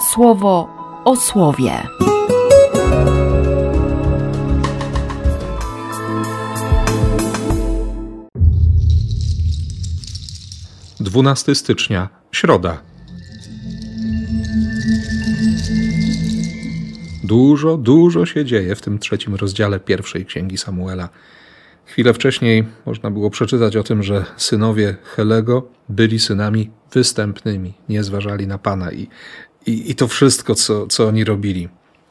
słowo o słowie. 12 stycznia, środa. Dużo, dużo się dzieje w tym trzecim rozdziale pierwszej księgi Samuela. Chwilę wcześniej można było przeczytać o tym, że synowie Helego byli synami występnymi, nie zważali na Pana i, i, i to wszystko, co, co oni robili.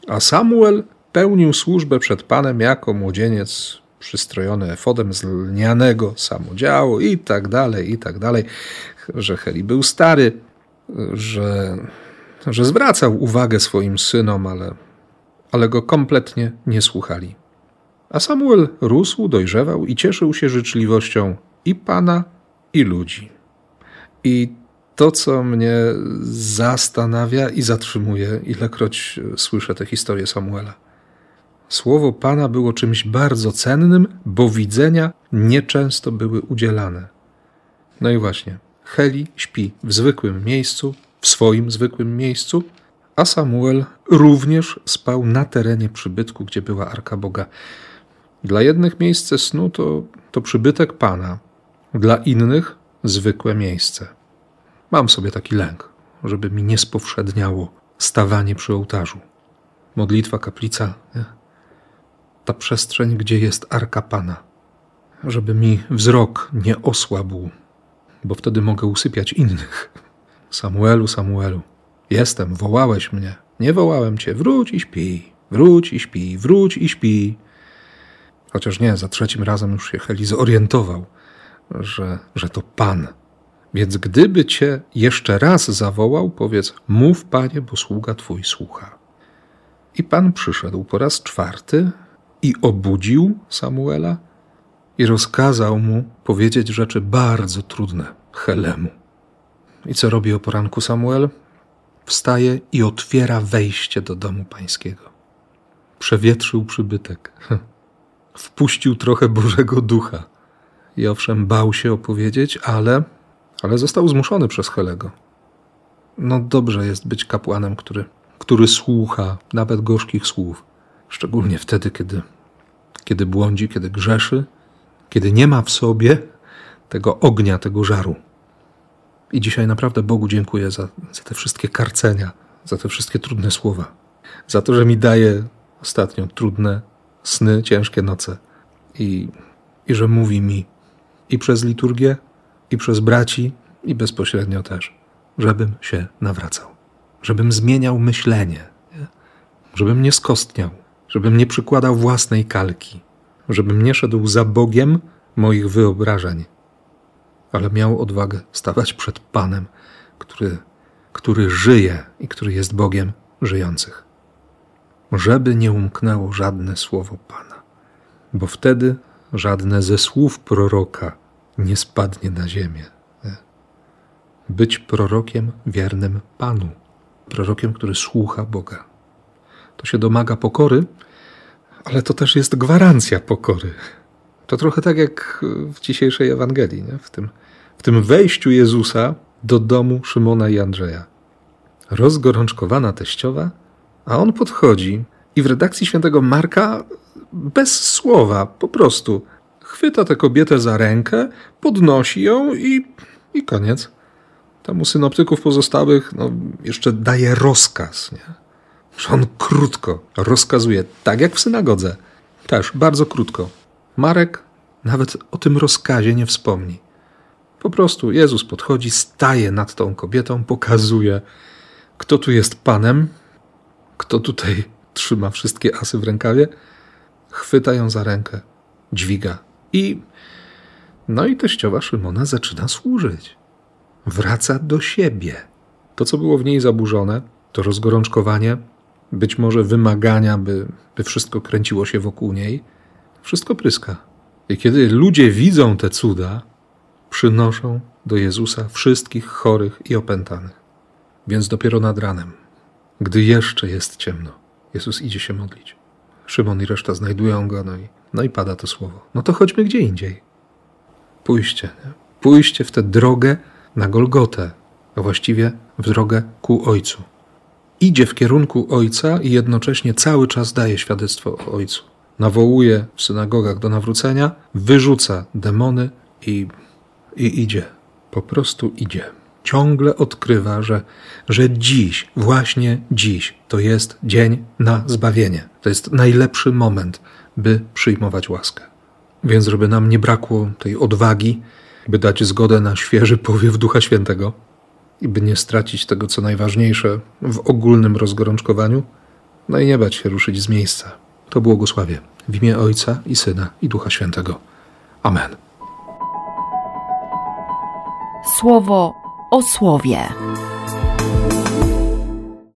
A Samuel pełnił służbę przed Panem jako młodzieniec przystrojony efodem z lnianego samodziału i tak dalej, i tak dalej, że Heli był stary, że, że zwracał uwagę swoim synom, ale, ale go kompletnie nie słuchali. A Samuel rósł, dojrzewał i cieszył się życzliwością i Pana, i ludzi. I to, co mnie zastanawia i zatrzymuje, ilekroć słyszę tę historię Samuela. Słowo Pana było czymś bardzo cennym, bo widzenia nieczęsto były udzielane. No i właśnie, Heli śpi w zwykłym miejscu, w swoim zwykłym miejscu, a Samuel również spał na terenie przybytku, gdzie była Arka Boga. Dla jednych miejsce snu to, to przybytek Pana, dla innych zwykłe miejsce. Mam sobie taki lęk, żeby mi nie spowszedniało stawanie przy ołtarzu. Modlitwa, kaplica, nie? ta przestrzeń, gdzie jest Arka Pana, żeby mi wzrok nie osłabł, bo wtedy mogę usypiać innych. Samuelu, Samuelu, jestem, wołałeś mnie. Nie wołałem cię, wróć i śpi, wróć i śpi, wróć i śpi. Chociaż nie, za trzecim razem już się Heli zorientował, że, że to Pan. Więc gdyby cię jeszcze raz zawołał, powiedz: Mów, panie, bo sługa twój słucha. I Pan przyszedł po raz czwarty i obudził Samuela i rozkazał mu powiedzieć rzeczy bardzo trudne Helemu. I co robi o poranku Samuel? Wstaje i otwiera wejście do domu pańskiego. Przewietrzył przybytek. Wpuścił trochę Bożego Ducha. I owszem, bał się opowiedzieć, ale, ale został zmuszony przez Helego. No dobrze jest być kapłanem, który, który słucha nawet gorzkich słów. Szczególnie wtedy, kiedy, kiedy błądzi, kiedy grzeszy, kiedy nie ma w sobie tego ognia, tego żaru. I dzisiaj naprawdę Bogu dziękuję za, za te wszystkie karcenia, za te wszystkie trudne słowa, za to, że mi daje ostatnio trudne sny, ciężkie noce i, i że mówi mi i przez liturgię, i przez braci, i bezpośrednio też, żebym się nawracał, żebym zmieniał myślenie, nie? żebym nie skostniał, żebym nie przykładał własnej kalki, żebym nie szedł za Bogiem moich wyobrażeń, ale miał odwagę stawać przed Panem, który, który żyje i który jest Bogiem żyjących. Żeby nie umknęło żadne słowo Pana, bo wtedy żadne ze słów proroka nie spadnie na ziemię. Być prorokiem wiernym Panu, prorokiem, który słucha Boga. To się domaga pokory, ale to też jest gwarancja pokory. To trochę tak jak w dzisiejszej Ewangelii, nie? W, tym, w tym wejściu Jezusa do domu Szymona i Andrzeja. Rozgorączkowana teściowa, a on podchodzi i w redakcji świętego Marka bez słowa, po prostu chwyta tę kobietę za rękę, podnosi ją i, i koniec. Temu synoptyków pozostałych no, jeszcze daje rozkaz, nie? że on krótko rozkazuje, tak jak w synagodze. Też bardzo krótko. Marek nawet o tym rozkazie nie wspomni. Po prostu Jezus podchodzi, staje nad tą kobietą, pokazuje, kto tu jest Panem, kto tutaj trzyma wszystkie asy w rękawie, chwyta ją za rękę, dźwiga i no i teściowa Szymona zaczyna służyć. Wraca do siebie. To, co było w niej zaburzone, to rozgorączkowanie, być może wymagania, by, by wszystko kręciło się wokół niej, wszystko pryska. I kiedy ludzie widzą te cuda, przynoszą do Jezusa wszystkich chorych i opętanych. Więc dopiero nad ranem, gdy jeszcze jest ciemno, Jezus idzie się modlić. Szymon i reszta znajdują go, no i, no i pada to słowo. No to chodźmy gdzie indziej. Pójście, nie? pójście w tę drogę na Golgotę, a właściwie w drogę ku Ojcu. idzie w kierunku Ojca i jednocześnie cały czas daje świadectwo o Ojcu. Nawołuje w synagogach do nawrócenia, wyrzuca demony i, i idzie. Po prostu idzie. Ciągle odkrywa, że, że dziś, właśnie dziś, to jest dzień na zbawienie. To jest najlepszy moment, by przyjmować łaskę. Więc, żeby nam nie brakło tej odwagi, by dać zgodę na świeży powiew Ducha Świętego i by nie stracić tego, co najważniejsze w ogólnym rozgorączkowaniu, no i nie bać się ruszyć z miejsca. To błogosławie w imię Ojca i Syna i Ducha Świętego. Amen. Słowo o słowie.